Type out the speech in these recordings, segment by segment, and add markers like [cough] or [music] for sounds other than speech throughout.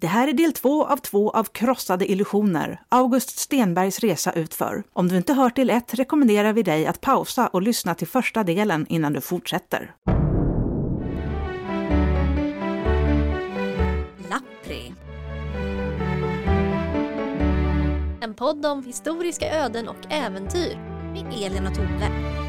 Det här är del två av två av Krossade illusioner, August Stenbergs resa utför. Om du inte hört del ett rekommenderar vi dig att pausa och lyssna till första delen innan du fortsätter. Lappri. En podd om historiska öden och äventyr med Elin och Tove.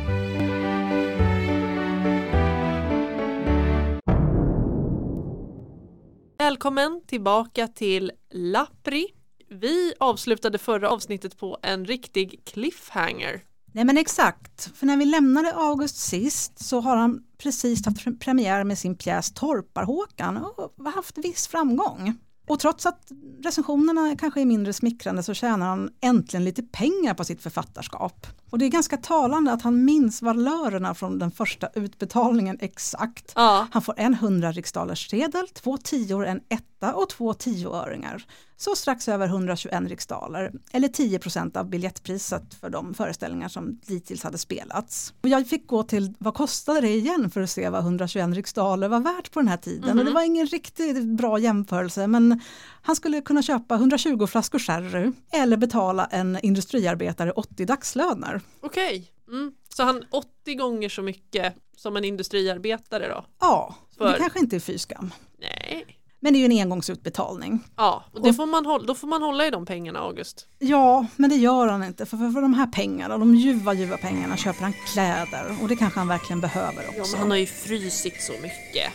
Välkommen tillbaka till Lappri. Vi avslutade förra avsnittet på en riktig cliffhanger. Nej men exakt, för när vi lämnade August sist så har han precis haft premiär med sin pjäs Torparhåkan och haft viss framgång. Och trots att recensionerna kanske är mindre smickrande så tjänar han äntligen lite pengar på sitt författarskap. Och det är ganska talande att han minns valörerna från den första utbetalningen exakt. Ja. Han får en 100 riksdalersedel, två tior, en etta och två tioöringar. Så strax över 121 riksdaler, eller 10% av biljettpriset för de föreställningar som dittills hade spelats. Och jag fick gå till vad kostade det igen för att se vad 121 riksdaler var värt på den här tiden. Mhm. Och det var ingen riktigt bra jämförelse men han skulle kunna köpa 120 flaskor sherry eller betala en industriarbetare 80 dagslöner. Okej, mm. så han 80 gånger så mycket som en industriarbetare då? Ja, För- det kanske inte är fy skam. Nej. Men det är ju en engångsutbetalning. Ja, och det får man då får man hålla i de pengarna August. Ja, men det gör han inte. För, för, för de här pengarna, de ljuva, ljuva pengarna köper han kläder. Och det kanske han verkligen behöver Ja, också. men han har ju frysit så mycket.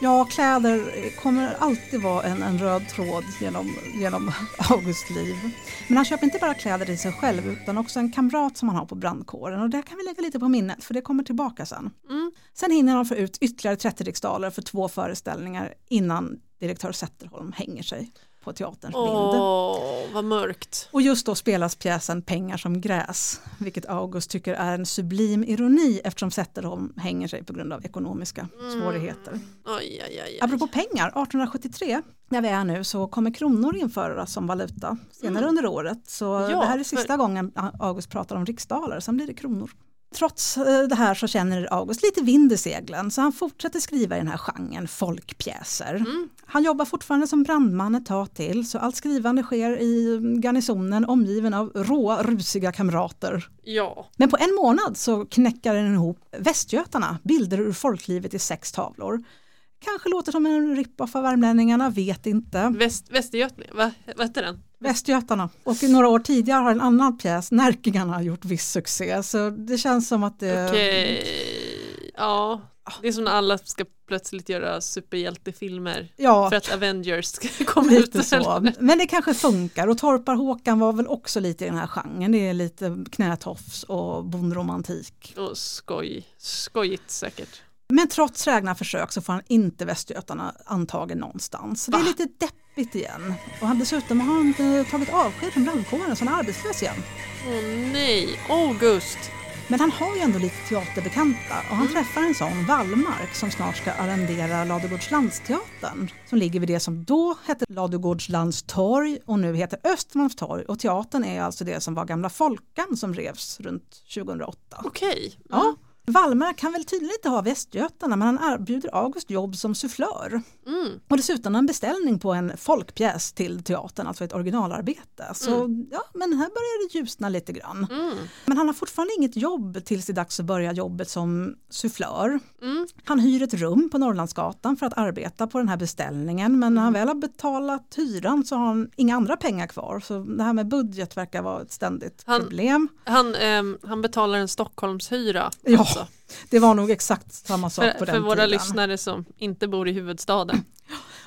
Ja, kläder kommer alltid vara en, en röd tråd genom, genom [laughs] Augusts liv. Men han köper inte bara kläder till sig själv utan också en kamrat som han har på brandkåren. Och det kan vi lägga lite på minnet för det kommer tillbaka sen. Mm. Sen hinner han få ut ytterligare 30 riksdaler för två föreställningar innan direktör Zetterholm hänger sig på teaterns vind. Åh, vad mörkt. Och just då spelas pjäsen Pengar som gräs, vilket August tycker är en sublim ironi eftersom Zetterholm hänger sig på grund av ekonomiska svårigheter. Aj, aj, aj, aj. Apropå pengar, 1873, där vi är nu, så kommer kronor införas som valuta senare under året. Så Ja, det här är för- sista gången August pratar om riksdaler, sen blir det kronor. Trots eh, det här så känner August lite vind i seglen så han fortsätter skriva i den här genren folkpjäser. Mm. Han jobbar fortfarande som brandman ett tag till så allt skrivande sker i garnisonen omgiven av råa rusiga kamrater. Ja, Men på en månad så knäcker den ihop Västgötarna, bilder ur folklivet i sex tavlor. Kanske låter som en rip-off av värmlänningarna, vet inte. Väst, Västergötland, va, vad heter den? Västgötarna. Och några år tidigare har en annan pjäs, Närkingarna, gjort viss succé. Så det känns som att det... Okej, ja. Det är som när alla ska plötsligt göra superhjältefilmer Ja, för att Avengers ska [laughs] komma lite ut. så. Men det kanske funkar och Torpar-Håkan var väl också lite i den här genren. Det är lite knätofs och bondromantik. Och skoj, skojigt säkert. Men trots trägna försök så får han inte Västgötarna antagen någonstans. Så det är lite deppigt igen. Och han, dessutom har han tagit avsked från brandkåren så han är arbetslös igen. Åh nej, August. Men han har ju ändå lite teaterbekanta och han träffar en sån, Wallmark, som snart ska arrendera Ladugårdslandsteatern. Som ligger vid det som då hette Ladugårdslandstorg och nu heter Östermalmstorg. Och teatern är alltså det som var Gamla Folkan som revs runt 2008. Okej. Ja. Wallmark kan väl tydligen inte ha Västgötarna men han erbjuder August jobb som sufflör. Mm. Och dessutom en beställning på en folkpjäs till teatern, alltså ett originalarbete. Så ja, men här börjar det ljusna lite grann. Mm. Men han har fortfarande inget jobb tills det är dags att börja jobbet som sufflör. Mm. Han hyr ett rum på Norrlandsgatan för att arbeta på den här beställningen men när han väl har betalat hyran så har han inga andra pengar kvar. Så det här med budget verkar vara ett ständigt Han- problem. Han, ehm, han betalar en Stockholmshyra. Ja, alltså. Det var nog exakt samma sak på För, den för våra tiden. lyssnare som inte bor i huvudstaden.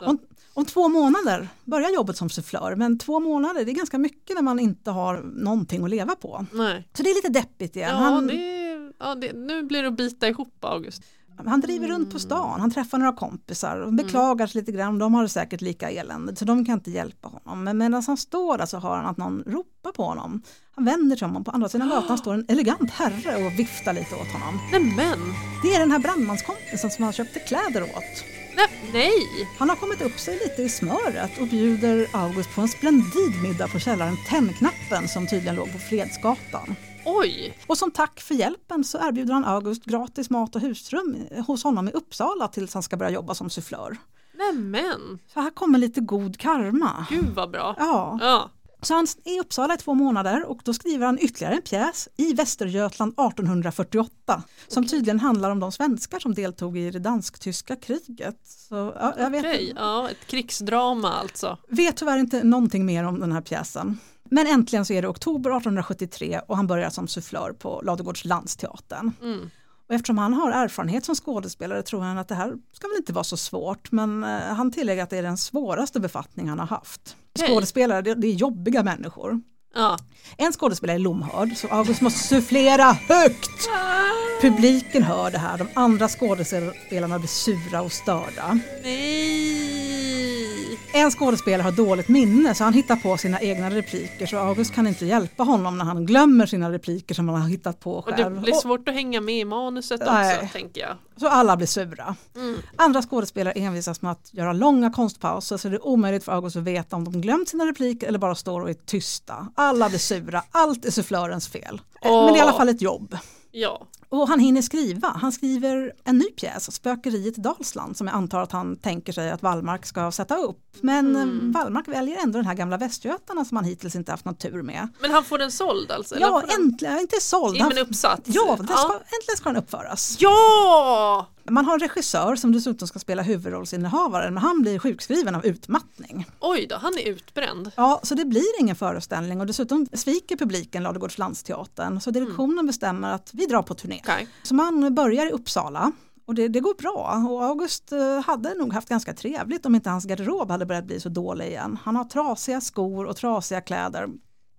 Om, om två månader börjar jobbet som sufflör men två månader det är ganska mycket när man inte har någonting att leva på. Nej. Så det är lite deppigt igen. Ja, han, det, ja det, nu blir det att bita ihop August. Han driver runt på stan, han träffar några kompisar och beklagar sig lite grann. De har det säkert lika eländigt så de kan inte hjälpa honom. Men medan han står där så hör han att någon ropar på honom. Han vänder sig om och på andra sidan gatan [gasps] står en elegant herre och viftar lite åt honom. Nej men, Det är den här brandmanskompisen som han köpte kläder åt. nej, nej. Han har kommit upp sig lite i smöret och bjuder August på en splendid middag på källaren Tennknappen som tydligen låg på Fredsgatan. Oj, Och som tack för hjälpen så erbjuder han August gratis mat och husrum hos honom i Uppsala tills han ska börja jobba som sufflör. Nämen, Så här kommer lite god karma. gud vad bra. Ja. Ja. Så han är i Uppsala i två månader och då skriver han ytterligare en pjäs i Västergötland 1848 som tydligen handlar om de svenskar som deltog i det dansk-tyska kriget. Så, ja, jag vet, Okej, ja, ett krigsdrama alltså. vet tyvärr inte någonting mer om den här pjäsen. Men äntligen så är det oktober 1873 och han börjar som sufflör på Ladugårds landsteatern. Mm. Och eftersom han har erfarenhet som skådespelare tror han att det här ska väl inte vara så svårt men eh, han tillägger att det är den svåraste befattning han har haft. Skådespelare det, det är jobbiga människor. Ja. En skådespelare är lomhörd så August måste sufflera högt. Publiken hör det här, de andra skådespelarna blir sura och störda. Nej! En skådespelare har dåligt minne så han hittar på sina egna repliker så August kan inte hjälpa honom när han glömmer sina repliker som han har hittat på Och det själv. blir svårt att hänga med i manuset Nej. också tänker jag. Så alla blir sura. Mm. Andra skådespelare envisas med att göra långa konstpauser så det är omöjligt för August att veta om de glömt sina repliker eller bara står och är tysta. Alla blir sura, allt är sufflörens fel. Eh, Men det är i alla fall ett jobb. Ja. Och han hinner skriva. Han skriver en ny pjäs, Spökeriet i Dalsland, som jag antar att han tänker sig att Wallmark ska sätta upp. Men Mm. eh, Wallmark väljer ändå den här gamla Västgötarna som han hittills inte haft någon tur med. Men han får den såld alltså? Ja, den... äntligen, inte såld. Ja, Han, men uppsatt? ja, det ska, äntligen ska den uppföras. Ja! Man har en regissör som dessutom ska spela huvudrollsinnehavaren men han blir sjukskriven av utmattning. Oj då, han är utbränd. Ja, så det blir ingen föreställning och dessutom sviker publiken Ladugårds landsteatern så direktionen bestämmer att vi drar på turné. Okej. Så man börjar i Uppsala och det, det går bra och August eh, hade nog haft ganska trevligt om inte hans garderob hade börjat bli så dålig igen. Han har trasiga skor och trasiga kläder.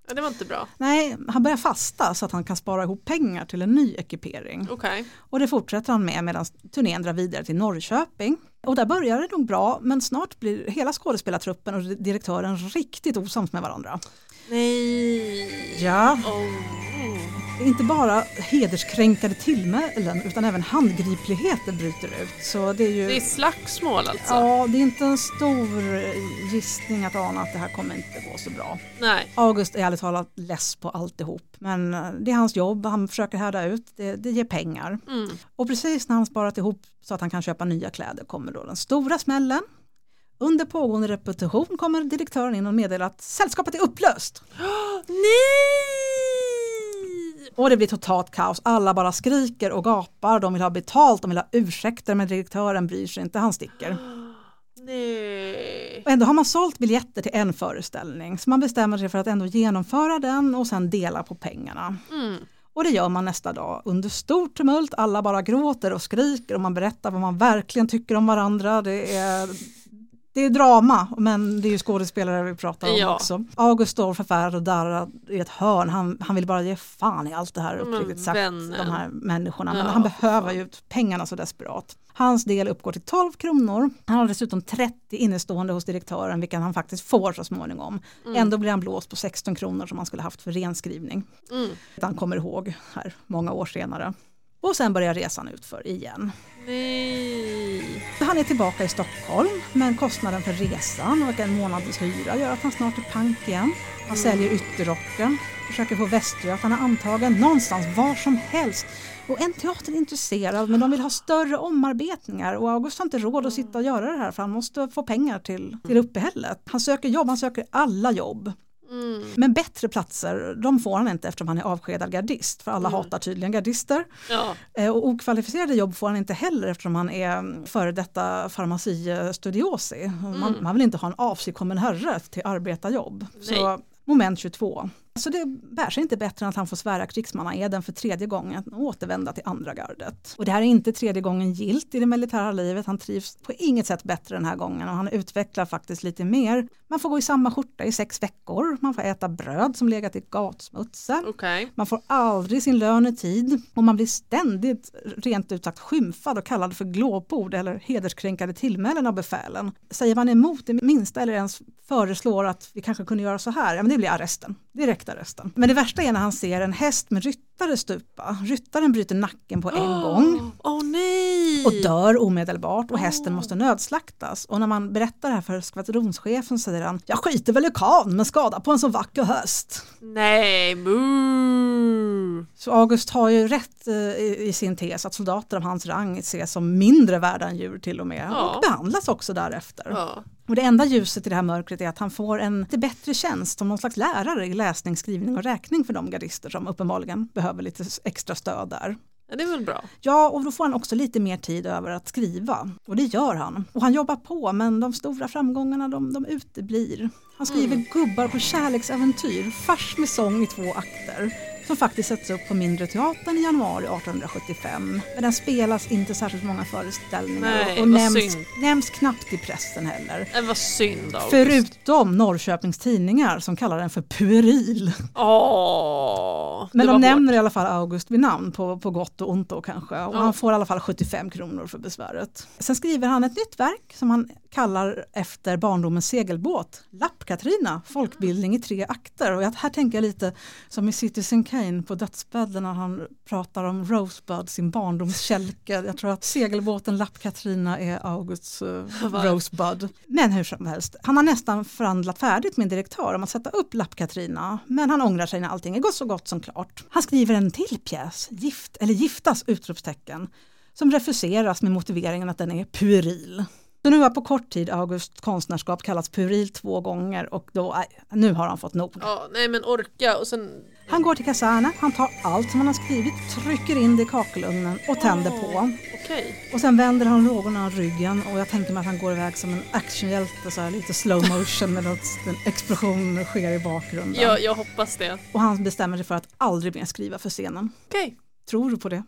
Ja, det var inte bra. Nej, han börjar fasta så att han kan spara ihop pengar till en ny ekipering. Okej. Och det fortsätter han med medan turnén drar vidare till Norrköping. Och där börjar det nog bra men snart blir hela skådespelartruppen och direktören riktigt osams med varandra. Nej. Ja, Oh. Inte bara hederskränkade tillmälen utan även handgripligheter bryter ut. Så det är ju... Det är slagsmål alltså? Ja, det är inte en stor gissning att ana att det här kommer inte gå så bra. Nej. August är ärligt talat less på alltihop men eh, det är hans jobb, han försöker härda ut, det, det ger pengar. Mm. Och precis när han sparat ihop så att han kan köpa nya kläder kommer då den stora smällen. Under pågående repetition kommer direktören in och meddelar att sällskapet är upplöst. [gasps] Nej! Och det blir totalt kaos, alla bara skriker och gapar, de vill ha betalt, de vill ha ursäkter men direktören bryr sig inte, han sticker. [gasps] Nej. Och ändå har man sålt biljetter till en föreställning så man bestämmer sig för att ändå genomföra den och sen dela på pengarna. Mm. Och det gör man nästa dag under stort tumult, alla bara gråter och skriker och man berättar vad man verkligen tycker om varandra. Det är, det är drama, men det är ju skådespelare vi pratar om Ja. också. August står förfärad och darrar i ett hörn, han, han vill bara ge fan i allt det här uppriktigt sagt, vännen. de här människorna. Men Ja, han behöver ju pengarna så desperat. Hans del uppgår till 12 kronor. Han har dessutom 30 innestående hos direktören, vilken han faktiskt får så småningom. Ändå blir han blåst på 16 kronor som han skulle haft för renskrivning. Mm. Han kommer ihåg här många år senare. Och sen börjar resan utför igen. Nej. Han är tillbaka i Stockholm men kostnaden för resan och en månads hyra gör att han snart är pank igen. Han säljer ytterrocken, försöker få Västgötarna antagen någonstans, var som helst. Och en teater är intresserad men de vill ha större omarbetningar och August har inte råd att sitta och göra det här för han måste få pengar till, till uppehället. Han söker jobb, han söker alla jobb. Mm. Men bättre platser, de får han inte eftersom han är avskedad gardist, för alla hatar tydligen gardister. Ja. Eh, Och okvalificerade jobb får han inte heller eftersom han är mm, före detta farmacistudiosi. Man, man vill inte ha en avsigkommen herre till arbetarjobb. Så moment 22. Så det bär sig inte bättre än att han får svära krigsmannaeden för tredje gången och återvända till andra gardet. Och det här är inte tredje gången gilt i det militära livet. Han trivs på inget sätt bättre den här gången och han utvecklar faktiskt lite mer. Man får gå i samma skjorta i sex veckor. Man får äta bröd som legat i gatsmutsen. Okej. Man får aldrig sin lön i tid och man blir ständigt rent ut sagt skymfad och kallad för glåpord eller hederskränkande tillmälen av befälen. Säger man emot det minsta eller ens föreslår att vi kanske kunde göra så här, ja men det blir arresten, direkta rösten. Men det värsta är när han ser en häst med ryttare stupa. Ryttaren bryter nacken på en gång Åh nej! och dör omedelbart och hästen måste nödslaktas. Och när man berättar det här för skvadronschefen säger han, jag skiter väl i kan men skada på en så vacker häst. Nej, boo! Så August har ju rätt eh, i i sin tes att soldater av hans rang ses som mindre värda än djur till och med Ja. och behandlas också därefter. Ja. Och det enda ljuset i det här mörkret är att han får en lite bättre tjänst som någon slags lärare i läsning, skrivning och räkning för de gardister som uppenbarligen behöver lite extra stöd där. Ja, Det är väl bra. Ja, och då får han också lite mer tid över att skriva. Och det gör han. Och han jobbar på, men de stora framgångarna de, de uteblir. Han skriver Gubbar på kärleksäventyr, fars med sång i två akter. Som faktiskt sätts upp på Mindre Teatern i januari 1875. Men den spelas inte särskilt många föreställningar Nej, och nämns, nämns knappt i pressen heller. Det var synd August. Förutom Norrköpings tidningar som kallar den för pueril. Åh, Men de nämner i alla fall August vid namn på, på gott och ont då kanske. Och Ja. han får i alla fall 75 kronor för besväret. Sen skriver han ett nytt verk som han kallar efter barndomens segelbåt. Lapp-Katrina, folkbildning i tre akter. Och här tänker jag lite som i Citizen Kane på dödsbädden när han pratar om Rosebud, sin barndomskälke. Jag tror att segelbåten Lapp-Katrina är Augusts uh, Rosebud. Men hur som helst, han har nästan förhandlat färdigt med en direktör om att sätta upp Lapp-Katrina. Men han ångrar sig när allting är så gott som klart. Han skriver en till pjäs, Gift eller giftas! utropstecken, som refuseras med motiveringen att den är pueril. Så nu har på kort tid August konstnärskap kallats pueril två gånger och då, nej, nu har han fått nog. Ja, nej men orka och sen Han går till kasernen, han tar allt som han har skrivit, trycker in det i kakelugnen och tänder på. okej. Och sen vänder han lågorna ryggen och jag tänker mig att han går iväg som en actionhjälte, så här lite slow motion med något, en explosion sker i bakgrunden. Jag, jag hoppas det. Och han bestämmer sig för att aldrig mer skriva för scenen. Okej. Tror du på det?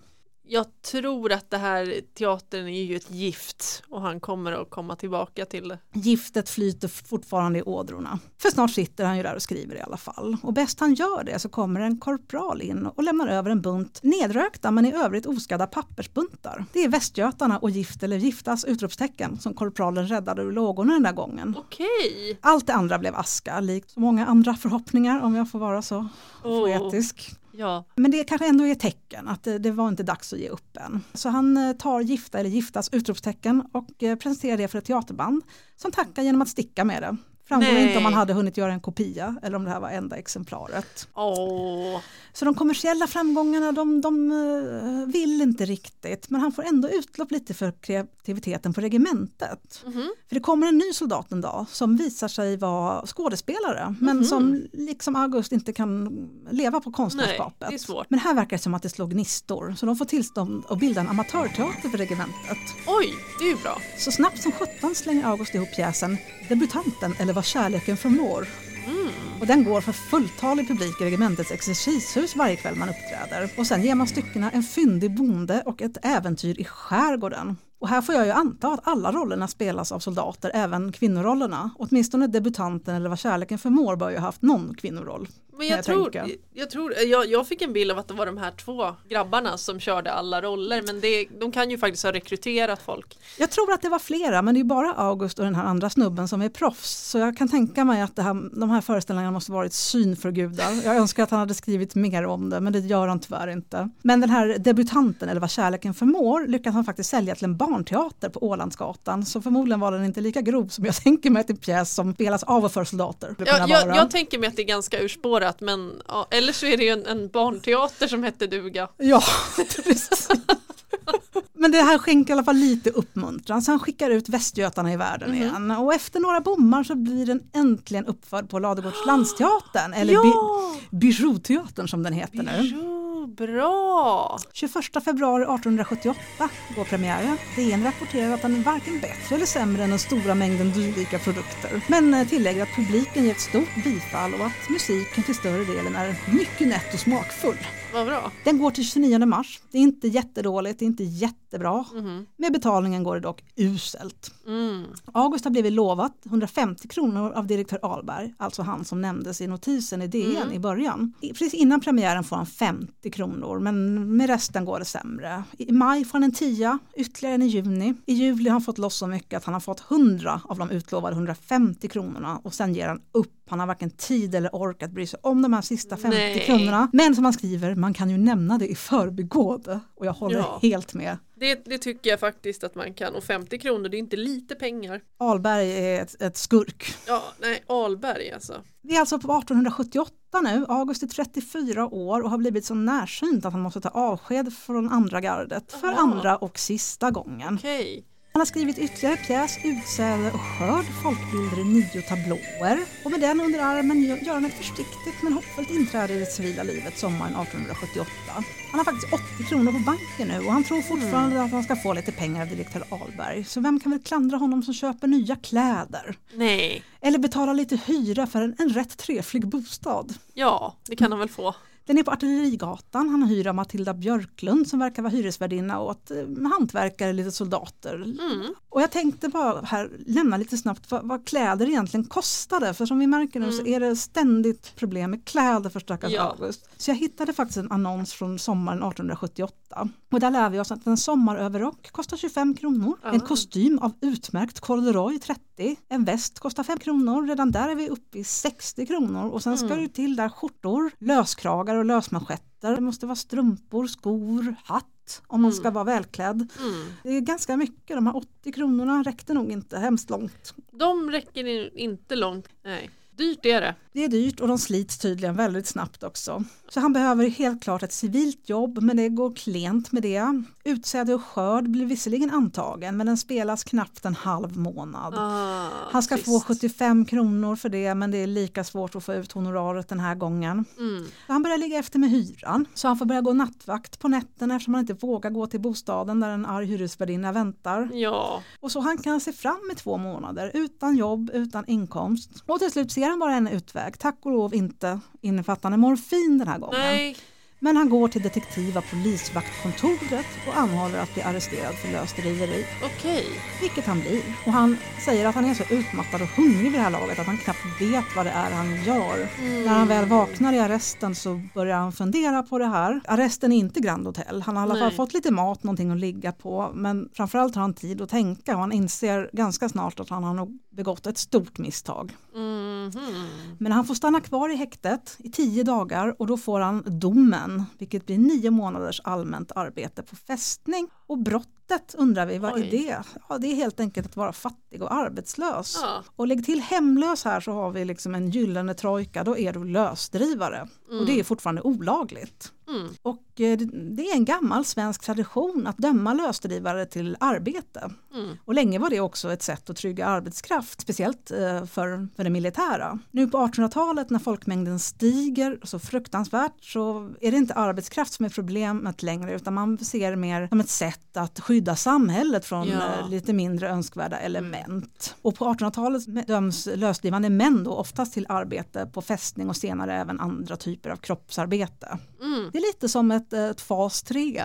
Jag tror att det här teatern är ju ett gift och han kommer att komma tillbaka till det. Giftet flyter fortfarande i ådrorna. För snart sitter han ju där och skriver i alla fall. Och bäst han gör det så kommer en korpral in och lämnar över en bunt nedrökta men i övrigt oskadda pappersbuntar. Det är Västgötarna och Gift eller giftas utropstecken som korpralen räddade ur lågorna den där gången. Okej. Allt det andra blev aska, likt så många andra förhoppningar om jag får vara så Åh, poetisk. Ja. Men det kanske ändå är ett tecken att det, det var inte dags att ge upp än. Så han eh, tar gifta eller giftas utropstecken och eh, presenterar det för ett teaterband som tackar genom att sticka med det. Framgår Nej. inte om han hade hunnit göra en kopia eller om det här var enda exemplaret. Åh. Så de kommersiella framgångarna de, de eh, vill inte riktigt men han får ändå utlopp lite för kreativiteten på regementet. Mhm. För det kommer en ny soldat en dag som visar sig vara skådespelare men Mhm. som liksom August inte kan leva på Nej, konstnärskapet. det är svårt. Men här verkar det som att det slog gnistor så de får tillstånd att bilda en amatörteater för regementet. Oj, det är ju bra. Så snabbt som sjutton slänger August ihop pjäsen Debutanten eller vad kärleken förmår. Mm. Och den går för fulltalig publik i regementets exercishus varje kväll man uppträder. Och sen ger man styckena en fyndig bonde och ett äventyr i skärgården. Och här får jag ju anta att alla rollerna spelas av soldater, även kvinnorollerna. Åtminstone debutanten eller vad kärleken förmår bör ju ha haft någon kvinnoroll. Men kan jag, tror, tänka. jag, tror jag, jag fick en bild av att det var de här två grabbarna som körde alla roller men det, de kan ju faktiskt ha rekryterat folk. Jag tror att det var flera men det är bara August och den här andra snubben som är proffs. Så jag kan tänka mig att här, de här föreställningarna måste varit syn för gudar. Jag önskar att han hade skrivit mer om det men det gör han tyvärr inte. Men den här debutanten eller vad kärleken förmår lyckas han faktiskt sälja till en barnteater på Ålandsgatan. Så förmodligen var den inte lika grov som jag tänker mig att en pjäs som spelas av och för soldater. kunna Jag, jag, jag tänker mig att det är ganska urspårat men ja, eller så är det ju en, en barnteater som hette duga. Ja, [laughs] precis. Men det här skänker i alla fall lite uppmuntran så han skickar ut Västgötarna i världen Mhm. igen och efter några bommar så blir den äntligen uppförd på Ladugårds landsteatern eller ja! Bi- Bijouteatern som den heter nu. Oh, bra! 21 februari 1878 går premiären. DN rapporterar att den är varken bättre eller sämre än den stora mängden dylika produkter. Men eh, tillägger att publiken ger ett stort bifall och att musiken till större delen är mycket nätt och smakfull. Vad bra. Den går till 29 mars. Det är inte jättedåligt, det är inte jättebra. Mhm. Med betalningen går det dock uselt. Mm. August har blivit lovat 150 kronor av direktör Alberg, alltså han som nämndes i notisen i DN Mm. i början. Precis innan premiären får han 50 kronor men med resten går det sämre. I maj får han en tia, ytterligare en i juni. I juli har han fått loss så mycket att han har fått 100 av de utlovade 150 kronorna och sen ger han upp. Han har varken tid eller ork att bry sig om de här sista 50 Nej. kronorna. Men som han skriver, man kan ju nämna det i förbigående. Och jag håller Ja. helt med. Det, det tycker jag faktiskt att man kan och 50 kronor det är inte lite pengar. Ahlberg är ett, ett skurk. Ja, nej, Alberg alltså. Vi är alltså på 1878 nu, August är 34 år och har blivit så närsynt att han måste ta avsked från andra gardet för Aha. andra och sista gången. Okej. Han har skrivit ytterligare pjäs, Utsäde och skörd, folkbilder i nio tablåer. Och med den under armen gör han ett försiktigt men hoppfullt inträde i det civila livet sommaren 1878. Han har faktiskt 80 kronor på banken nu och han tror fortfarande att han ska få lite pengar av direktör Ahlberg. Så vem kan väl klandra honom som köper nya kläder? Nej, Eller betalar lite hyra för en, en rätt trevlig bostad? ja, det kan han väl få. Den är på Artillerigatan. Han hyr av Matilda Björklund som verkar vara hyresvärdinna åt eh, hantverkare, lite soldater. Mm. Och jag tänkte bara här lämna lite snabbt vad, vad kläder egentligen kostade. För som vi märker nu så Mm. är det ständigt problem med kläder för stackars Ja. August. Så jag hittade faktiskt en annons från sommaren 1878. Och där lär vi oss att en sommaröverrock kostar 25 kronor. Ja. En kostym av utmärkt corduroy 30. En väst kostar 5 kronor. Redan där är vi uppe i 60 kronor. Och sen ska Mm. det till där skjortor, löskragar och lösmanschetter. Det måste vara strumpor, skor, hatt om man Mm. ska vara välklädd. Mm. Det är ganska mycket, de här 80 kronorna räckte nog inte hemskt långt. De räcker inte långt. Nej, dyrt är det. Det är dyrt och de slits tydligen väldigt snabbt också. Så han behöver helt klart ett civilt jobb men det går klent med det. Utsäde och skörd blir visserligen antagen men den spelas knappt en halv månad. Ah, Han ska få trist. 75 kronor för det men det är lika svårt att få ut honoraret den här gången. Mm. Han börjar ligga efter med hyran så han får börja gå nattvakt på nätterna eftersom han inte vågar gå till bostaden där en arg hyresvärdinna väntar. Ja, Och så han kan se fram i två månader utan jobb, utan inkomst. Och till slut ser han bara en utväg, tack och lov inte innefattande morfin den här gången. nej. Men han går till detektiva polisvaktkontoret och anhåller att bli arresterad för lösdriveri. Okej. Vilket han blir. Och han säger att han är så utmattad och hungrig vid det här laget att han knappt vet vad det är han gör. Mm. När han väl vaknar i arresten så börjar han fundera på det här. Arresten är inte Grand Hotel. Han har i alla fall fått lite mat, någonting att ligga på. Men framförallt har han tid att tänka och han inser ganska snart att han har nog begått ett stort misstag. Mhm. Men han får stanna kvar i häktet i tio dagar och då får han domen, vilket blir nio månaders allmänt arbete på fästning. Och brottet undrar vi, vad Oj. är det? Ja, det är helt enkelt att vara fattig och arbetslös. Ja. Och lägg till hemlös här så har vi liksom en gyllene trojka, då är du lösdrivare. Och det är fortfarande olagligt. Mm. Och eh, det- det är en gammal svensk tradition att döma lösdrivare till arbete. Mm. Och länge var det också ett sätt att trygga arbetskraft, speciellt eh, för, för det militära. Nu på 1800-talet när folkmängden stiger så fruktansvärt så är det inte arbetskraft som är problemet längre utan man ser mer som ett sätt att skydda samhället från Ja. eh, lite mindre önskvärda element. Och på 1800-talet döms lösdrivande män då oftast till arbete på fästning och senare även andra typer av kroppsarbete. Mm. Det är lite som ett, eh, ett fas 3.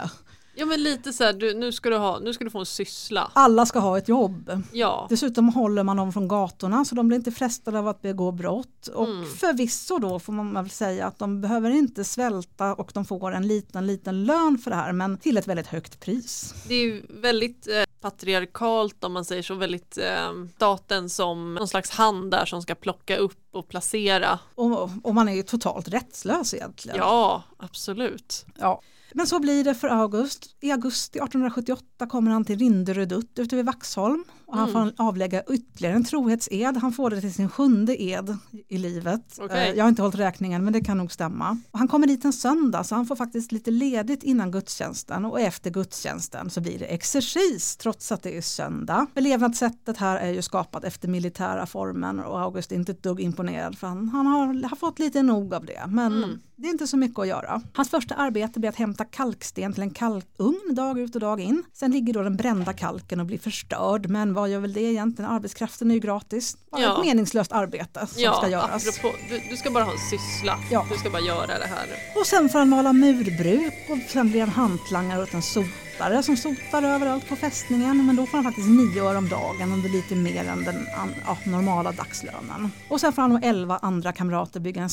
Ja men lite så här, du, nu, ska du ha, nu ska du få en syssla. Alla ska ha ett jobb. Ja. Dessutom håller man dem från gatorna så de blir inte frestade av att begå brott. Och Mm. förvisso då får man väl säga att de behöver inte svälta och de får en liten, liten lön för det här men till ett väldigt högt pris. Det är väldigt eh, patriarkalt om man säger så, väldigt eh, staten som någon slags hand där som ska plocka upp och placera. Och, och man är ju totalt rättslös egentligen. Ja, absolut. Ja. Men så blir det för August. I augusti 1878 kommer han till Rinderödutt ute vid Vaxholm och han Mm. får avlägga ytterligare en trohetsed. Han får det till sin sjunde ed i livet. Eh, Jag har inte hållit räkningen men det kan nog stämma. Han kommer dit en söndag så han får faktiskt lite ledigt innan gudstjänsten och efter gudstjänsten så blir det exercis trots att det är söndag. Belevnadssättet här är ju skapat efter militära formen och August är inte ett dugg imponerad för han, han har, har fått lite nog av det. Men Mm. det är inte så mycket att göra. Hans första arbete blir att hämta kalksten till en kalkugn dag ut och dag in. Sen ligger då den brända kalken och blir förstörd. Men vad gör väl det egentligen? Arbetskraften är ju gratis. Bara Ja. ett meningslöst arbete som ja, ska göras. apropå, du, du ska bara ha en syssla. Ja. Du ska bara göra det här. Och sen får han mala murbruk och sen blir han hantlangare åt en sotare som sotar överallt på fästningen. Men då får han faktiskt nio öre om dagen under lite mer än den ja, normala dagslönen. Och sen får han och elva andra kamrater bygga en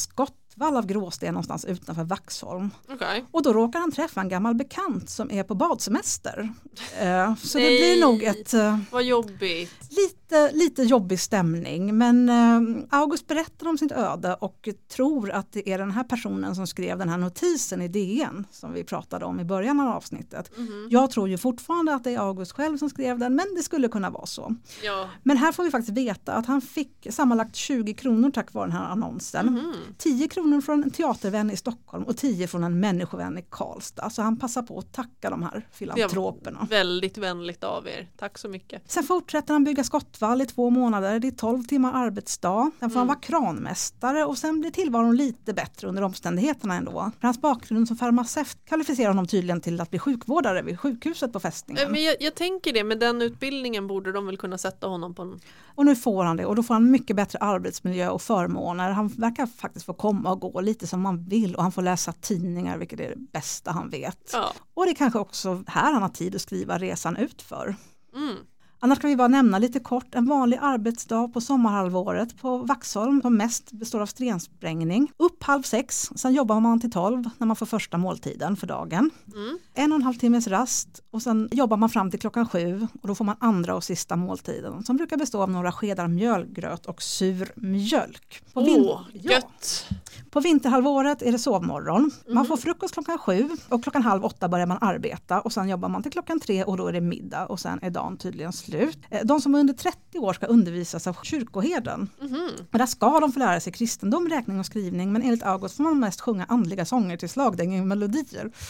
skottvall av gråsten någonstans utanför Vaxholm. Okej. Och då råkar han träffa en gammal bekant som är på badsemester. Eh, så det Nej. blir nog ett eh, Vad jobbigt. lite lite, jobbig stämning men eh, August berättar om sitt öde och tror att det är den här personen som skrev den här notisen i DN som vi pratade om i början av avsnittet. Mhm. Jag tror ju fortfarande att det är August själv som skrev den men det skulle kunna vara så. Ja. Men här får vi faktiskt veta att han fick sammanlagt 20 kronor tack vare den här annonsen. Mhm. 10 kronor från en teatervän i Stockholm och 10 från en människovän i Karlstad. Så han passar på att tacka de här filantroperna. Väldigt vänligt av er. Tack så mycket. Sen fortsätter han bygga skottvall i två månader, det är 12 timmar arbetsdag. Sen får han Mm. vara kranmästare och sen blir tillvaron lite bättre under omständigheterna ändå. För hans bakgrund som farmaceut kvalificerar honom tydligen till att bli sjukvårdare vid sjukhuset på Eh, fästningen. Men jag, jag tänker det, med den utbildningen borde de väl kunna sätta honom på en... Och nu får han det och då får han mycket bättre arbetsmiljö och förmåner. Han verkar faktiskt få komma och gå lite som man vill och han får läsa tidningar vilket är det bästa han vet. Ja. Och det är kanske också här han har tid att skriva resan utför. Mm. Annars kan vi bara nämna lite kort en vanlig arbetsdag på sommarhalvåret på Vaxholm som mest består av stensprängning. Upp halv sex, sen jobbar man till tolv när man får första måltiden för dagen. Mm. En och en halv timmes rast och sen jobbar man fram till klockan sju och då får man andra och sista måltiden som brukar bestå av några skedar mjölgröt och sur mjölk. På, vin- Åh, ja, gött! På vinterhalvåret är det sovmorgon. Man får frukost klockan sju och klockan halv åtta börjar man arbeta och sen jobbar man till klockan tre och då är det middag och sen är dagen tydligen slut. Eh, De som är under 30 år ska undervisas av kyrkoherden. Mhm. Och där ska de få lära sig kristendom, räkning och skrivning men enligt August får man mest sjunga andliga sånger till slagdängemelodier. [laughs]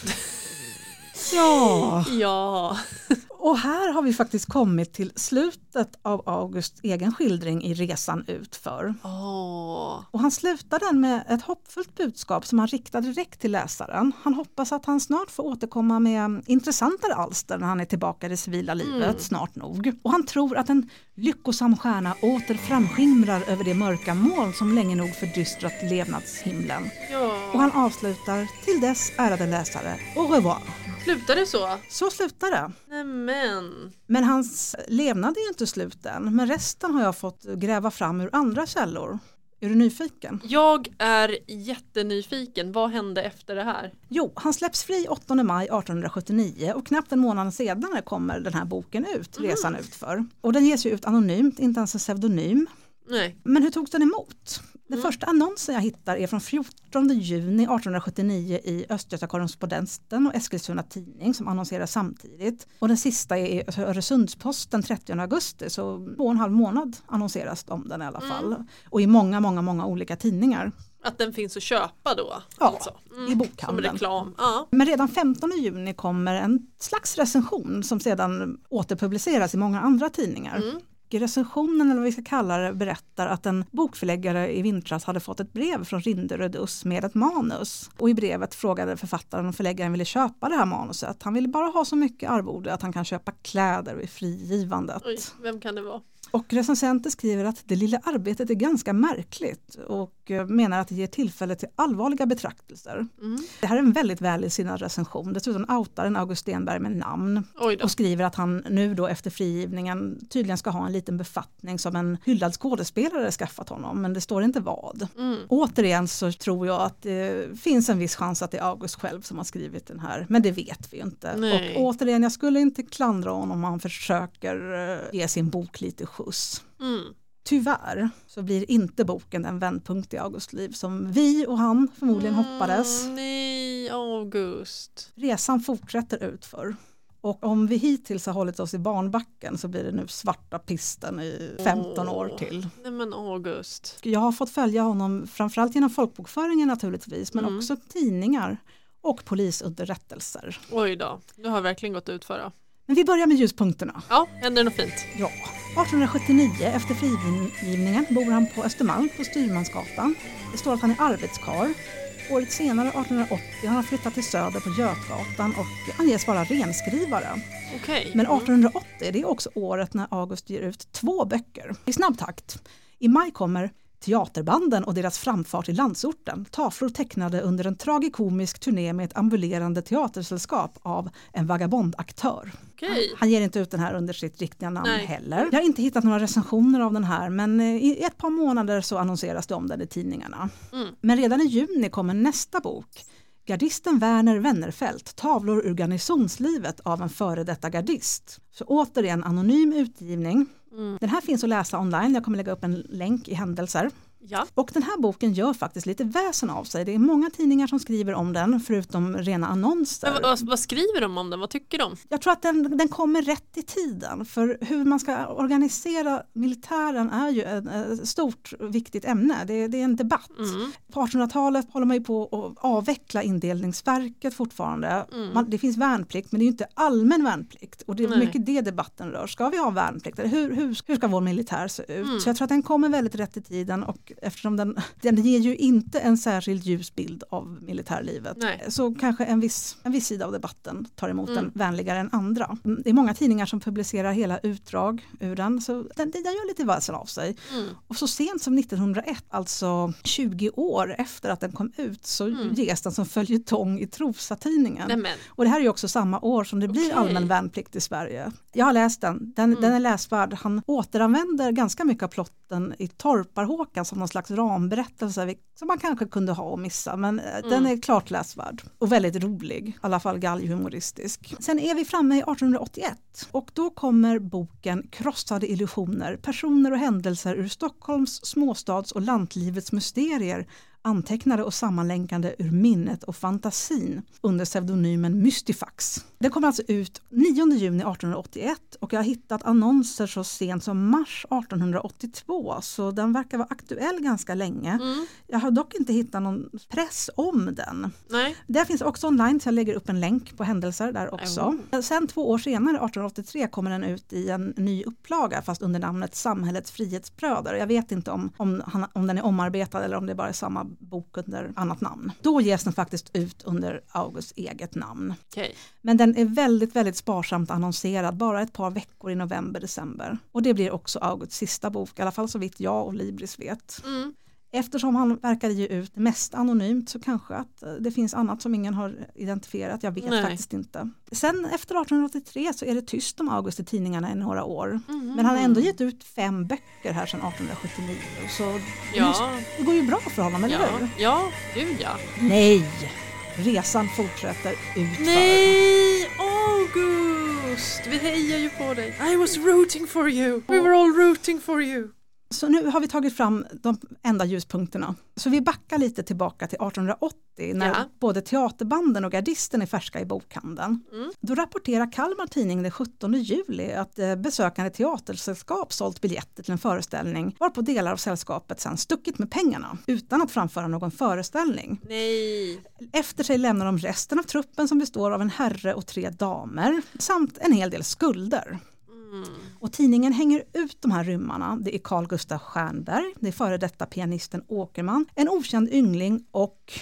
Ja, Ja, och här har vi faktiskt kommit till slutet av Augusts egen skildring i Resan utför. Åh. Och han slutar den med ett hoppfullt budskap som han riktar direkt till läsaren. Han hoppas att han snart får återkomma med intressantare alster när han är tillbaka i det civila livet, Mm. snart nog. Och han tror att en lyckosam stjärna åter framskimrar över det mörka moln som länge nog fördystrat levnadshimlen. Ja. Och han avslutar, till dess ärade läsare, au revoir. Slutar det så? Så slutar det. Nämen. Men hans levnad är ju inte slut än, men resten har jag fått gräva fram ur andra källor. Är du nyfiken? Jag är jättenyfiken. Vad hände efter det här? Jo, han släpps fri 8 maj 1879 och knappt en månad senare kommer den här boken ut, Resan utför. Och den ges ju ut anonymt, inte ens en pseudonym. Nej. Men hur togs den emot? Den Mm. första annonsen jag hittar är från 14 juni 1879 i Östgöta Correspondenten och Eskilstuna Tidning som annonserar samtidigt. Och den sista är i Öresundsposten 30 augusti så två och en halv månad annonseras om den i alla fall. Och i många, många, många olika tidningar. Att den finns att köpa då? Ja, alltså. Mm. i Som bokhandeln. reklam. Ja. Men redan 15 juni kommer en slags recension som sedan återpubliceras i många andra tidningar. Mm. Recensionen, eller vad vi ska kalla det, berättar att en bokförläggare i vintras hade fått ett brev från Rinderödus med ett manus. Och i brevet frågade författaren om förläggaren ville köpa det här manuset. Han ville bara ha så mycket arvode att han kan köpa kläder vid frigivandet. Oj, vem kan det vara? Och recensenter skriver att det lilla arbetet är ganska märkligt och eh, menar att det ger tillfälle till allvarliga betraktelser. Mm. Det här är en väldigt välsinnad recension. Dessutom outar en August Stenberg med namn och skriver att han nu då efter frigivningen tydligen ska ha en liten befattning som en hyllad skådespelare skaffat honom, men det står inte vad. Mm. Återigen så tror jag att det finns en viss chans att det är August själv som har skrivit den här, men det vet vi ju inte. Nej. Och återigen, jag skulle inte klandra honom om han försöker eh, ge sin bok lite skjuts. Mm. Tyvärr så blir inte boken den vändpunkt i Augusts liv som vi och han förmodligen hoppades. Mm, nej, August. Resan fortsätter utför. Och om vi hittills har hållit oss i barnbacken så blir det nu svarta pisten i 15 år Åh. till. Nej men August. Jag har fått följa honom framförallt genom folkbokföringen naturligtvis men Mm. också tidningar och polisunderrättelser. Oj då, du har verkligen gått ut för det. Men vi börjar med ljuspunkterna. Ja, händer det något fint? Ja, 1879 efter frigivningen bor han på Östermalm på Styrmansgatan. Det står att han är arbetskar. Året senare, 1880, har han flyttat till Söder på Götgatan och anges vara renskrivare. Okej. Men Mm. 1880 det är också året när August ger ut två böcker i snabb takt. I maj kommer Teaterbanden och deras framfart i landsorten. Tavlor tecknade under en tragikomisk turné med ett ambulerande teatersällskap av en vagabondaktör. Okej. Han ger inte ut den här under sitt riktiga namn Nej. heller. Jag har inte hittat några recensioner av den här men eh, i ett par månader så annonseras det om den i tidningarna. Mm. Men redan i juni kommer nästa bok. Gardisten Werner Wennerfelt, tavlor ur garnisonslivet av en före detta gardist. Så återigen anonym utgivning. Mm. Den här finns att läsa online, jag kommer lägga upp en länk i händelser. Ja. Och den här boken gör faktiskt lite väsen av sig. Det är många tidningar som skriver om den förutom rena annonser. Vad, vad skriver de om den? Vad tycker de? Jag tror att den, den kommer rätt i tiden för hur man ska organisera militären är ju ett, ett stort viktigt ämne. Det, det är en debatt. Mm. På 1800-talet håller man ju på att avveckla indelningsverket fortfarande. Mm. Man, det finns värnplikt men det är ju inte allmän värnplikt och det är Nej. mycket det debatten rör. Ska vi ha värnplikt? Eller hur, hur, hur ska vår militär se ut? Mm. Så jag tror att den kommer väldigt rätt i tiden och eftersom den, den ger ju inte en särskilt ljus bild av militärlivet Nej. så kanske en viss, en viss sida av debatten tar emot Mm. den vänligare än andra. Det är många tidningar som publicerar hela utdrag ur den så den, den gör lite väsen av sig. Mm. Och så sent som 1901, alltså 20 år efter att den kom ut, så Mm. ges den som följetong i Trosa-tidningen. Nämen. Och det här är ju också samma år som det blir Okej. allmän värnplikt i Sverige. Jag har läst den, den, Mm. den är läsvärd. Han återanvänder ganska mycket av plotten i Torparhåkan som någon slags ramberättelse som man kanske kunde ha och missa men eh, den Mm. är klart läsvärd och väldigt rolig, i alla fall galghumoristisk. Sen är vi framme i 1881 och då kommer boken Krossade illusioner, personer och händelser ur Stockholms småstads och lantlivets mysterier antecknade och sammanlänkande ur minnet och fantasin under pseudonymen Mystifax. Den kom alltså ut 9 juni 1881 och jag har hittat annonser så sent som mars 1882 så den verkar vara aktuell ganska länge. Mm. Jag har dock inte hittat någon press om den. Nej. Det finns också online så jag lägger upp en länk på händelser där också. Sen två år senare, 1883, kommer den ut i en ny upplaga fast under namnet Samhällets frihetsbröder. Jag vet inte om, om, han, om den är omarbetad eller om det bara är samma bok under annat namn. Då ges den faktiskt ut under Augusts eget namn. Okej. Men den är väldigt, väldigt sparsamt annonserad, bara ett par veckor i november-december. Och det blir också Augusts sista bok, i alla fall så vitt jag och Libris vet. Mm. Eftersom han verkade ge ut mest anonymt så kanske att eh, det finns annat som ingen har identifierat, jag vet Nej. faktiskt inte. Sen efter 1883 så är det tyst om August i tidningarna i några år. Mhm. Men han har ändå gett ut fem böcker här sedan 1879 så Ja. måste, det går ju bra för honom, eller Ja, hur? ja, gud ja. Nej! Resan fortsätter utför. Nej, August! Vi hejar ju på dig. I was rooting for you. We were all rooting for you. Så nu har vi tagit fram de enda ljuspunkterna. Så vi backar lite tillbaka till 1880 när Ja. både teaterbanden och gardisten är färska i bokhandeln. Mm. Då rapporterar Kalmar Tidning den 17 juli att eh, besökande teatersällskap sålt biljetter till en föreställning varpå delar av sällskapet sedan stuckit med pengarna utan att framföra någon föreställning. Nej. Efter sig lämnar de resten av truppen som består av en herre och tre damer samt en hel del skulder. Mm. Och tidningen hänger ut de här rymmarna. Det är Carl Gustaf Stjernberg, det är före detta pianisten Åkerman, en okänd yngling och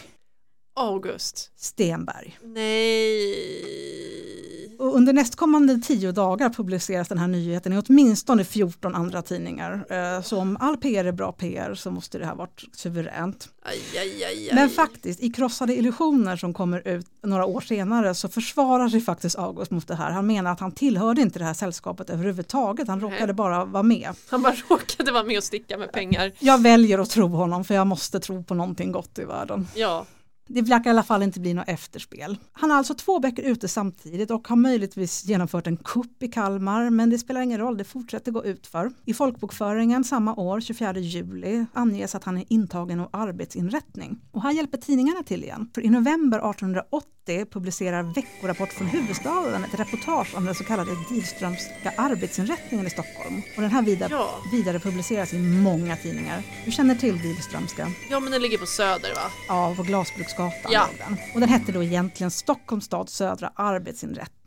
August. Stenberg. Nej. Under nästkommande tio dagar publiceras den här nyheten i åtminstone 14 andra tidningar. Eh, Så om all PR är bra PR så måste det här varit suveränt. Aj, aj, aj. Men faktiskt, i Krossade illusioner som kommer ut några år senare så försvarar sig faktiskt August mot det här. Han menar att han tillhörde inte det här sällskapet överhuvudtaget, han Nej. råkade bara vara med. Han bara råkade vara med och sticka med pengar. Jag väljer att tro honom för jag måste tro på någonting gott i världen. Ja. Det verkar i alla fall inte bli något efterspel. Han har alltså två böcker ute samtidigt och har möjligtvis genomfört en kupp i Kalmar men det spelar ingen roll, det fortsätter gå utför. I folkbokföringen samma år, 24 juli, anges att han är intagen av arbetsinrättning. Och här hjälper tidningarna till igen. För i november 1880 publicerar Veckorapport från huvudstaden ett reportage om den så kallade Dilströmska arbetsinrättningen i Stockholm. Och den här vidare, Ja. vidare publiceras i många tidningar. Du känner till Dilströmska? ja, men den ligger på Söder va? Ja, på Glasbruksgatan Ja. den. Och den hette då egentligen Stockholms stads södra arbetsinrättning.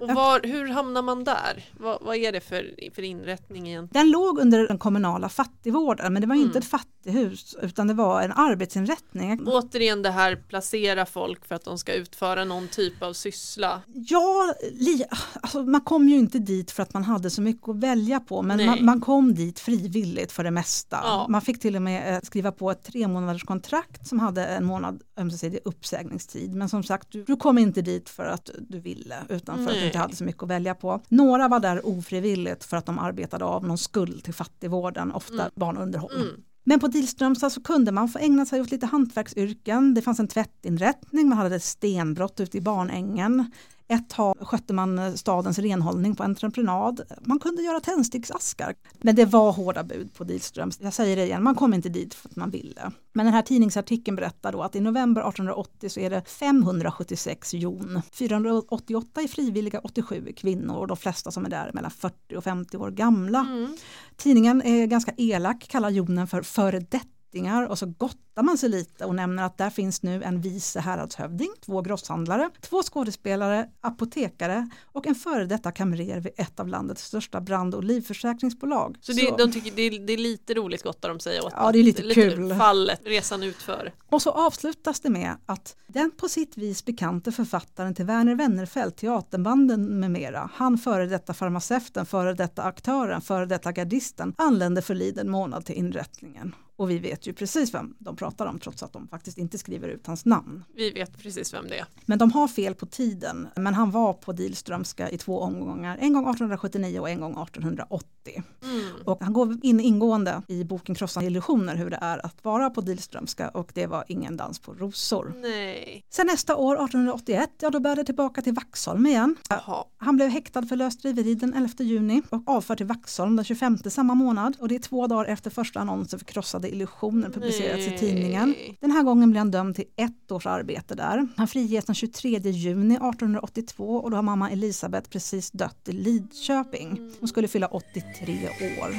Och var, hur hamnar man där? Vad, vad är det för, för inrättning egentligen? Den låg under den kommunala fattigvården men det var Mm. inte ett fattighus utan det var en arbetsinrättning. Återigen det här placera folk för att de ska utföra någon typ av syssla. Ja, li, alltså man kom ju inte dit för att man hade så mycket att välja på men man, man kom dit frivilligt för det mesta. Ja. Man fick till och med eh, skriva på ett tre månaders kontrakt som hade en månad ömsesidig uppsägningstid. Men som sagt, du, du kom inte dit för att du ville utan för att du Nej. inte hade så mycket att välja på. Några var där ofrivilligt för att de arbetade av någon skuld till fattigvården, ofta Mm. barnunderhåll. Mm. Men på Dilströmstad så kunde man få ägna sig åt lite hantverksyrken. Det fanns en tvättinrättning, man hade ett stenbrott ute i Barnängen. Ett tag skötte man stadens renhållning på entreprenad. Man kunde göra tändsticksaskar. Men det var hårda bud på Dilströms. Jag säger det igen, man kom inte dit för att man ville. Men den här tidningsartikeln berättar då att i november 1880 så är det 576 jon. 488 är frivilliga, 87 är kvinnor och de flesta som är där är mellan 40 och 50 år gamla. Mm. Tidningen är ganska elak, kallar jonen för före detta släktingar och så gottar man sig lite och nämner att där finns nu en vice häradshövding, två grosshandlare, två skådespelare, apotekare och en före detta kamrer vid ett av landets största brand och livförsäkringsbolag. Så, det, de tycker det är, det är lite roligt gottar de säger åt Ja, det är lite att- kul. fallet, resan utför. Och så avslutas det med att den på sitt vis bekante författaren till Werner Wennerfeld, teaterbanden med mera, han före detta farmaceuten, före detta aktören, före detta gardisten, anlände förliden månad till inrättningen. Och vi vet ju precis vem de pratar om trots att de faktiskt inte skriver ut hans namn. Vi vet precis vem det är. Men de har fel på tiden. Men han var på Dilströmska i två omgångar. En gång 1879 och en gång 1880. Mm. Och han går in ingående i boken Krossande illusioner hur det är att vara på Dilströmska och det var ingen dans på rosor. Nej. Sen nästa år, 1881, ja då började det tillbaka till Vaxholm igen. Jaha. Han blev häktad för lösdriveri den 11 juni och avförd till Vaxholm den 25 samma månad. Och det är två dagar efter första annonsen för krossade illusioner publicerats i Nej. tidningen. Den här gången blir han dömd till ett års arbete där. Han friges den 23 juni 1882 och då har mamma Elisabeth precis dött i Lidköping. Hon skulle fylla 83 år.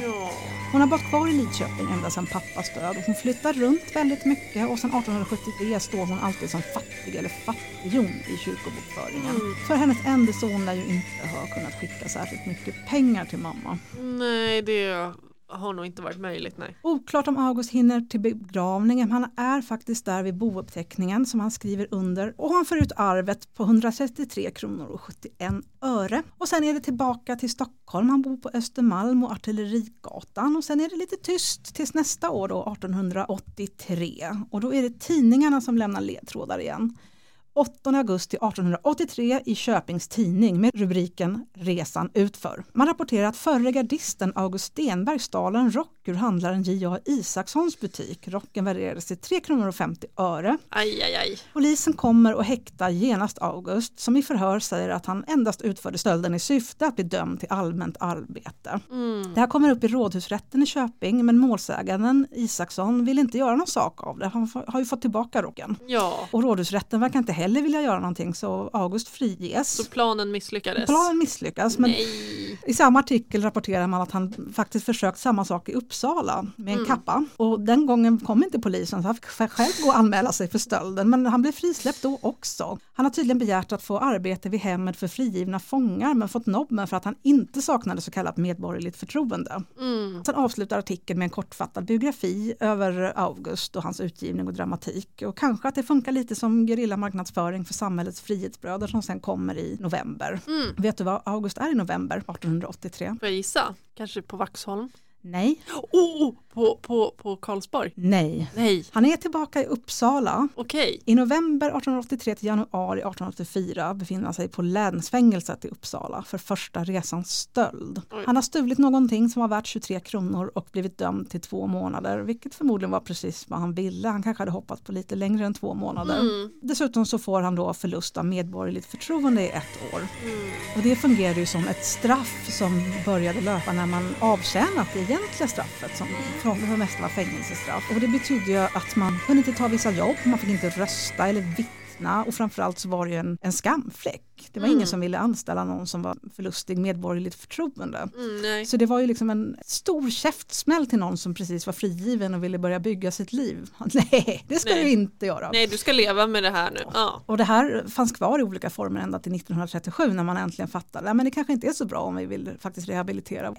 Hon har bott kvar i Lidköping ända sedan pappas död och hon flyttar runt väldigt mycket och sedan 1873 står hon alltid som fattig eller fattighjon i kyrkobokföringen. Mm. För hennes enda son lär ju inte ha kunnat skicka särskilt mycket pengar till mamma. Nej, det har nog inte varit möjligt. Nej. Oklart om August hinner till begravningen, han är faktiskt där vid bouppteckningen som han skriver under och han får ut arvet på 133 kronor och 71 öre. Och sen är det tillbaka till Stockholm, han bor på Östermalm och Artillerigatan och sen är det lite tyst tills nästa år då 1883 och då är det tidningarna som lämnar ledtrådar igen. 8 augusti 1883 i Köpings tidning med rubriken Resan utför. Man rapporterar att förre gardisten August Stenberg stal en rock ur handlaren J.A. Isakssons butik. Rocken värderades till 3 kronor och 50 öre. Aj, aj, aj. Polisen kommer och häktar genast August som i förhör säger att han endast utförde stölden i syfte att bli dömd till allmänt arbete. Mm. Det här kommer upp i rådhusrätten i Köping men målsäganden Isaksson vill inte göra någon sak av det. Han har ju fått tillbaka rocken. Ja, Och rådhusrätten verkar inte heller vilja göra någonting så August friges. så planen misslyckades. Planen misslyckas men Nej. i samma artikel rapporterar man att han faktiskt försökt samma sak i Uppsala med en Mm. kappa. Och den gången kom inte polisen så han fick själv gå och anmäla sig för stölden men han blev frisläppt då också. Han har tydligen begärt att få arbete vid hemmet för frigivna fångar men fått nobben för att han inte saknade så kallat medborgerligt förtroende. Mm. Sen avslutar artikeln med en kortfattad biografi över August och hans utgivning och dramatik. Och kanske att det funkar lite som gerillamarknadsföring för samhällets frihetsbröder som sen kommer i november. Mm. Vet du vad August är i november 1883? Får jag gissa? Kanske på Vaxholm? Nej, [gasps] Oh, på, på, på Karlsborg? nej. Nej, Han är tillbaka i Uppsala. okej. I november 1883 till januari 1884 befinner han sig på länsfängelset i Uppsala för första resans stöld. Oj. Han har stulit någonting som var värt 23 kronor och blivit dömd till två månader, vilket förmodligen var precis vad han ville. Han kanske hade hoppats på lite längre än två månader. Mm. Dessutom så får han då förlust av medborgerligt förtroende i ett år. Mm. Och det fungerade ju som ett straff som började löpa när man avtjänat det egentliga straffet som för för det mesta var fängelsestraff. Och det betydde ju att man kunde inte ta vissa jobb, man fick inte rösta eller vittna och framförallt så var det ju en, en skamfläck. Det var Mm. ingen som ville anställa någon som var förlustig medborgerligt förtroende. Mm, nej. Så det var ju liksom en stor käftsmäll till någon som precis var frigiven och ville börja bygga sitt liv. [laughs] Nej, det ska Nej. du inte göra. nej, du ska leva med det här nu. Ja. Och det här fanns kvar i olika former ända till 1937 när man äntligen fattade att det kanske inte är så bra om vi vill faktiskt rehabilitera.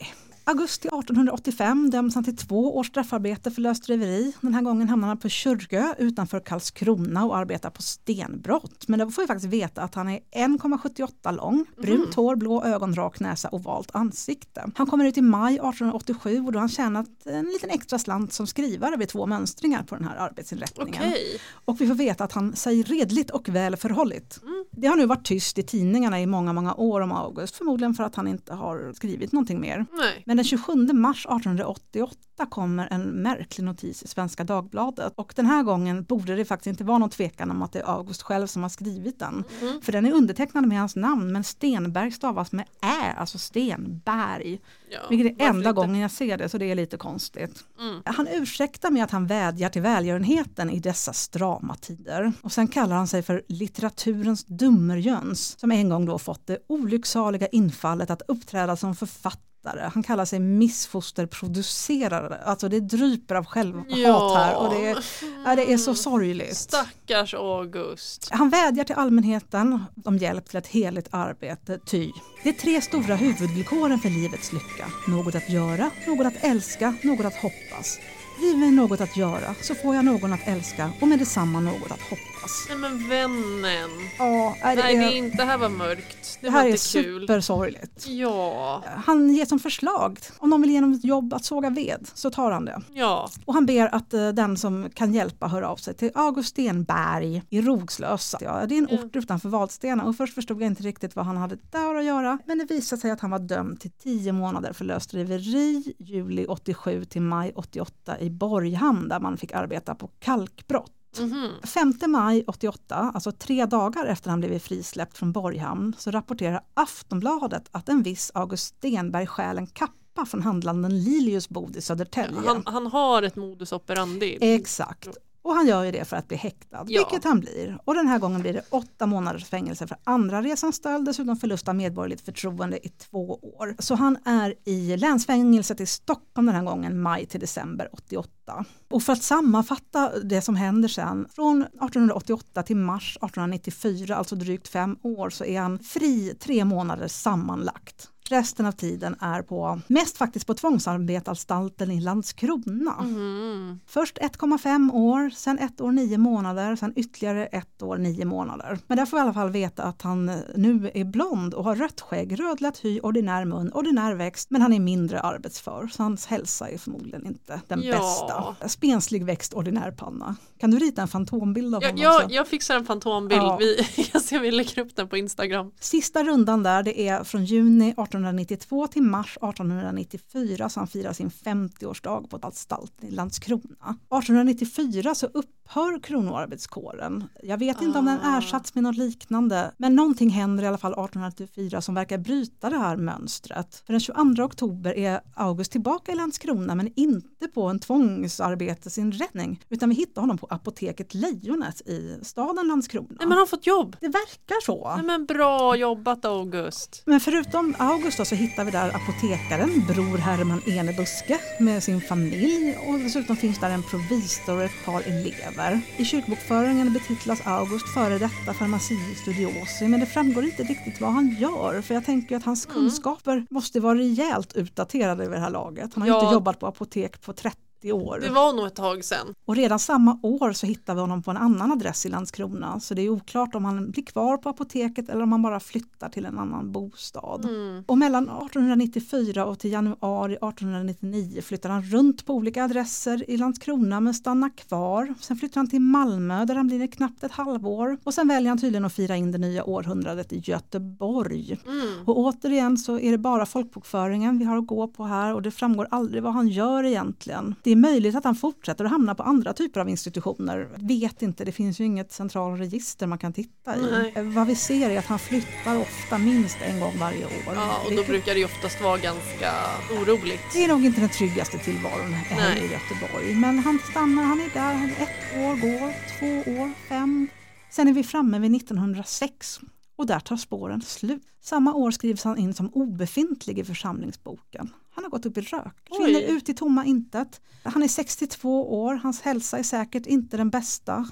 Augusti 1885 döms han till två års straffarbete för lösdriveri. Den här gången hamnar han på Kyrkö utanför Karlskrona och arbetar på stenbrott. Men då får vi faktiskt veta att han är 1,78 lång, brunt hår, blå ögon, rak näsa och valt ansikte. Han kommer ut i maj 1887 och då har han tjänat en liten extra slant som skrivare vid två mönstringar på den här arbetsinrättningen. Okej. Och vi får veta att han säger redligt och väl förhålligt. Mm. Det har nu varit tyst i tidningarna i många, många år om August, förmodligen för att han inte har skrivit någonting mer. Nej. Men den 27 mars 1888 kommer en märklig notis i Svenska Dagbladet och den här gången borde det faktiskt inte vara någon tvekan om att det är August själv som har skrivit den. Mhm. För den är undertecknad med hans namn men Stenberg stavas med Ä, alltså Stenberg. Ja, Vilket är enda inte? gången jag ser det så det är lite konstigt. Mm. Han ursäktar med att han vädjar till välgörenheten i dessa strama tider. Och sen kallar han sig för litteraturens dummerjöns som en gång då fått det olycksaliga infallet att uppträda som författare. Han kallar sig missfosterproducerare, alltså det dryper av självhat Ja. här och det är, ja, det är så sorgligt. Stackars August. Han vädjar till allmänheten om hjälp till ett heligt arbete, ty det är tre stora huvudvillkoren för livets lycka. Något att göra, något att älska, något att hoppas. Giv mig något att göra så får jag någon att älska och med detsamma något att hoppas. Nej men vännen. Ja, är det, Nej det, är, är inte, det här var mörkt. Det, det var här är inte kul. supersorgligt. Ja, Han ger som förslag, om någon vill ge honom ett jobb att såga ved så tar han det. ja. Och han ber att eh, den som kan hjälpa hör av sig till August Stenberg i Rogslösa. Ja, det är en ort utanför Vadstena och först förstod jag inte riktigt vad han hade där att göra. Men det visade sig att han var dömd till 10 månader för lösdriveri juli 87 till maj 88 i Borghamn där man fick arbeta på kalkbrott. Mhm. 5 maj 88, alltså tre dagar efter han blivit frisläppt från Borghamn, så rapporterar Aftonbladet att en viss August Stenberg stjäl en kappa från handlaren Lilius bod i Södertälje. Han, han har ett modus operandi. Exakt. Och han gör ju det för att bli häktad, Ja. vilket han blir. Och den här gången blir det åtta månaders fängelse för andra resans stöld, dessutom förlust av medborgerligt förtroende i två år. Så han är i länsfängelset i Stockholm den här gången, maj till december 88. Och för att sammanfatta det som händer sen, från 1888 till mars 1894, alltså drygt fem år, så är han fri tre månader sammanlagt. Resten av tiden är på, mest faktiskt på tvångsarbetanstalten i Landskrona. Mhm. Först 1,5 år, sen ett år nio månader, sen ytterligare ett år nio månader. Men där får vi i alla fall veta att han nu är blond och har rött skägg, rödlätt hy, ordinär mun, ordinär växt, men han är mindre arbetsför så hans hälsa är förmodligen inte den Ja. bästa. Spenslig växt, ordinär panna. Kan du rita en fantombild av Jag, honom? jag, sen? jag fixar en fantombild. Ja. Vi, [laughs] jag ser vi lägger upp den på Instagram. Sista rundan där det är från juni 1892 till mars 1894 så han firar sin 50-årsdag på anstalt i Landskrona. 1894 så upphör kronoarbetskåren. Jag vet inte om den Ah. ersatts med något liknande men någonting händer i alla fall 1894 som verkar bryta det här mönstret. För den 22 oktober är August tillbaka i Landskrona men inte på en tvångsarbetesinrättning utan vi hittar honom på apoteket Lejonet i staden Landskrona. Nej men han har fått jobb. Det verkar så. Nej men bra jobbat August. Men förutom August då så hittar vi där apotekaren Bror Herman Enebuske med sin familj och dessutom finns där en provisor och ett par elever. I kyrkbokföringen betitlas August före detta farmaci studiosi men det framgår inte riktigt vad han gör för jag tänker att hans kunskaper måste vara rejält utdaterade vid det här laget. Han har Ja. inte jobbat på apotek på 30 år. Det var nog ett tag sedan. Och redan samma år så hittar vi honom på en annan adress i Landskrona. Så det är oklart om han blir kvar på apoteket eller om han bara flyttar till en annan bostad. Mm. Och mellan 1894 och till januari 1899 flyttar han runt på olika adresser i Landskrona men stannar kvar. Sen flyttar han till Malmö där han blir knappt ett halvår. Och sen väljer han tydligen att fira in det nya århundradet i Göteborg. Mm. Och återigen så är det bara folkbokföringen vi har att gå på här och det framgår aldrig vad han gör egentligen. Det är möjligt att han fortsätter att hamna på andra typer av institutioner. Vet inte, det finns ju inget centralregister man kan titta i. Nej. Eh, Vad vi ser är att han flyttar ofta minst en gång varje år. Ja och Det då brukar det ju oftast vara ganska oroligt. det är nog inte den tryggaste tillvaron här i Göteborg. Men han stannar, han är där, ett år går, två år, fem. Sen är vi framme vid 1906 och där tar spåren slut. Samma år skrivs han in som obefintlig i församlingsboken. Han har gått upp i rök, försvinner Oj. ut i tomma intet. Han är 62 år, hans hälsa är säkert inte den bästa.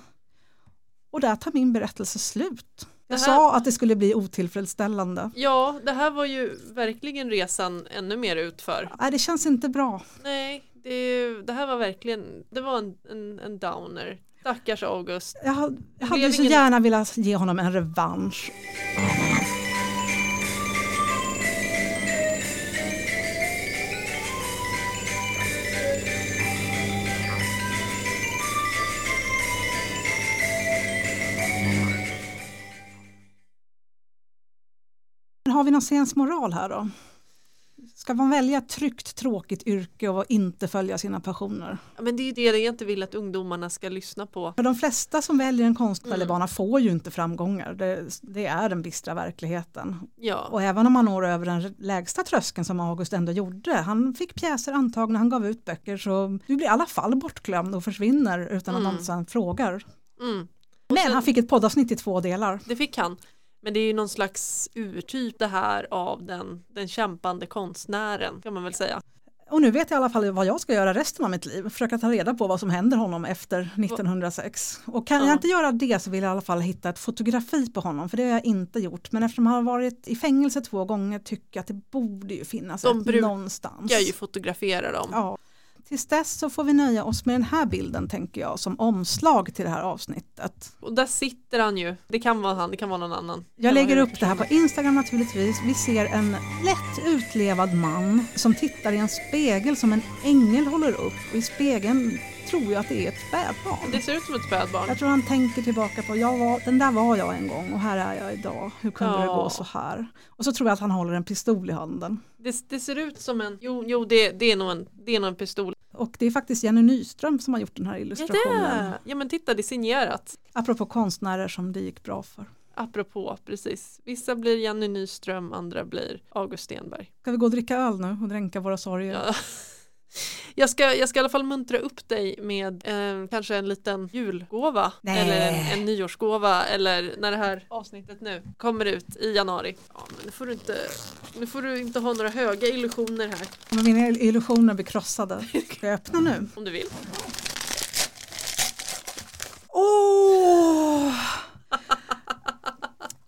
Och där tar min berättelse slut. Jag här- sa att det skulle bli otillfredsställande. Ja, det här var ju verkligen resan ännu mer utför. Nej, det känns inte bra. Nej, det, det här var verkligen, det var en, en, en downer. Stackars August. Jag, ha- jag hade blev så ingen- gärna velat ge honom en revansch. har vi någon sensmoral här då? Ska man välja ett tryggt tråkigt yrke och inte följa sina passioner? Ja, Men det är ju det jag inte vill att ungdomarna ska lyssna på. För de flesta som väljer en konstnärlig Mm. bana får ju inte framgångar. Det, det är den bistra verkligheten. Ja, Och även om man når över den lägsta tröskeln som August ändå gjorde, han fick pjäser antagna, han gav ut böcker, så du blir i alla fall bortglömd och försvinner utan att Mm. någon frågar. mm. Men sen- han fick ett poddavsnitt i två delar. det fick han. Men det är ju någon slags urtyp det här av den, den kämpande konstnären kan man väl säga. Och nu vet jag i alla fall vad jag ska göra resten av mitt liv, försöka ta reda på vad som händer honom efter 1906. Och kan Ja. jag inte göra det så vill jag i alla fall hitta ett fotografi på honom, för det har jag inte gjort. Men eftersom han har varit i fängelse två gånger tycker jag att det borde ju finnas De ett brukar någonstans. Jag ju fotografera dem. Ja. Tills dess så får vi nöja oss med den här bilden tänker jag som omslag till det här avsnittet. Och där sitter han ju. Det kan vara han, det kan vara någon annan. Jag lägger upp det här på Instagram naturligtvis. Vi ser en lätt utlevad man som tittar i en spegel som en ängel håller upp. Och i spegeln tror jag att det är ett spädbarn. Det ser ut som ett spädbarn. Jag tror han tänker tillbaka på, jag var, den där var jag en gång och här är jag idag. Hur kunde det Ja. gå så här? Och så tror jag att han håller en pistol i handen. Det, det ser ut som en, jo, jo det, det, är nog en, det är nog en pistol. Och det är faktiskt Jenny Nyström som har gjort den här Ja, illustrationen. det, ja men titta det är signerat. Apropå konstnärer som det gick bra för. Apropå, precis. Vissa blir Jenny Nyström, andra blir August Stenberg. Ska vi gå och dricka öl nu och dränka våra sorger? Ja. [laughs] Jag ska, jag ska i alla fall muntra upp dig med eh, kanske en liten julgåva Nej. eller en, en nyårsgåva eller när det här avsnittet nu kommer ut i januari. Ja, men nu, får du inte, nu får du inte ha några höga illusioner här Men mina illusioner blir krossade. Ska jag öppna nu? om du vill.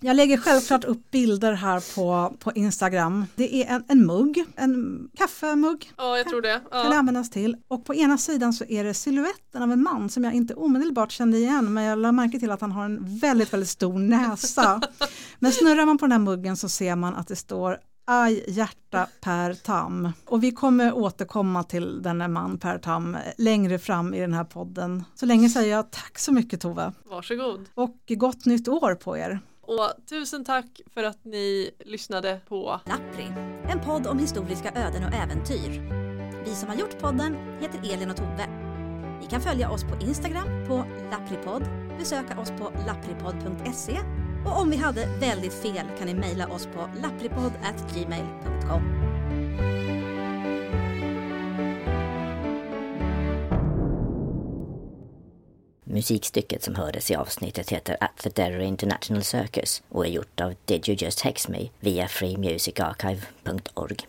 Jag lägger självklart upp bilder här på, på Instagram. Det är en, en mugg, en kaffemugg Ja, jag tror det. kan det Ja. användas till. Och på ena sidan så är det siluetten av en man som jag inte omedelbart kände igen men jag lade märke till att han har en väldigt, väldigt stor näsa. [laughs] Men snurrar man på den här muggen så ser man att det står Aj hjärta Per Tam. Och vi kommer återkomma till denne man Per Tam längre fram i den här podden. Så länge säger jag tack så mycket Tove Varsågod. och gott nytt år på er. Och tusen tack för att ni lyssnade på Lappri, en podd om historiska öden och äventyr. Vi som har gjort podden heter Elin och Tove. Ni kan följa oss på Instagram på lappripodd, besöka oss på lappripodd.se och om vi hade väldigt fel kan ni mejla oss på lappripodd@gmail.com. Musikstycket som hördes i avsnittet heter At the Derry International Circus och är gjort av Did You Just Hex Me via freemusicarchive.org.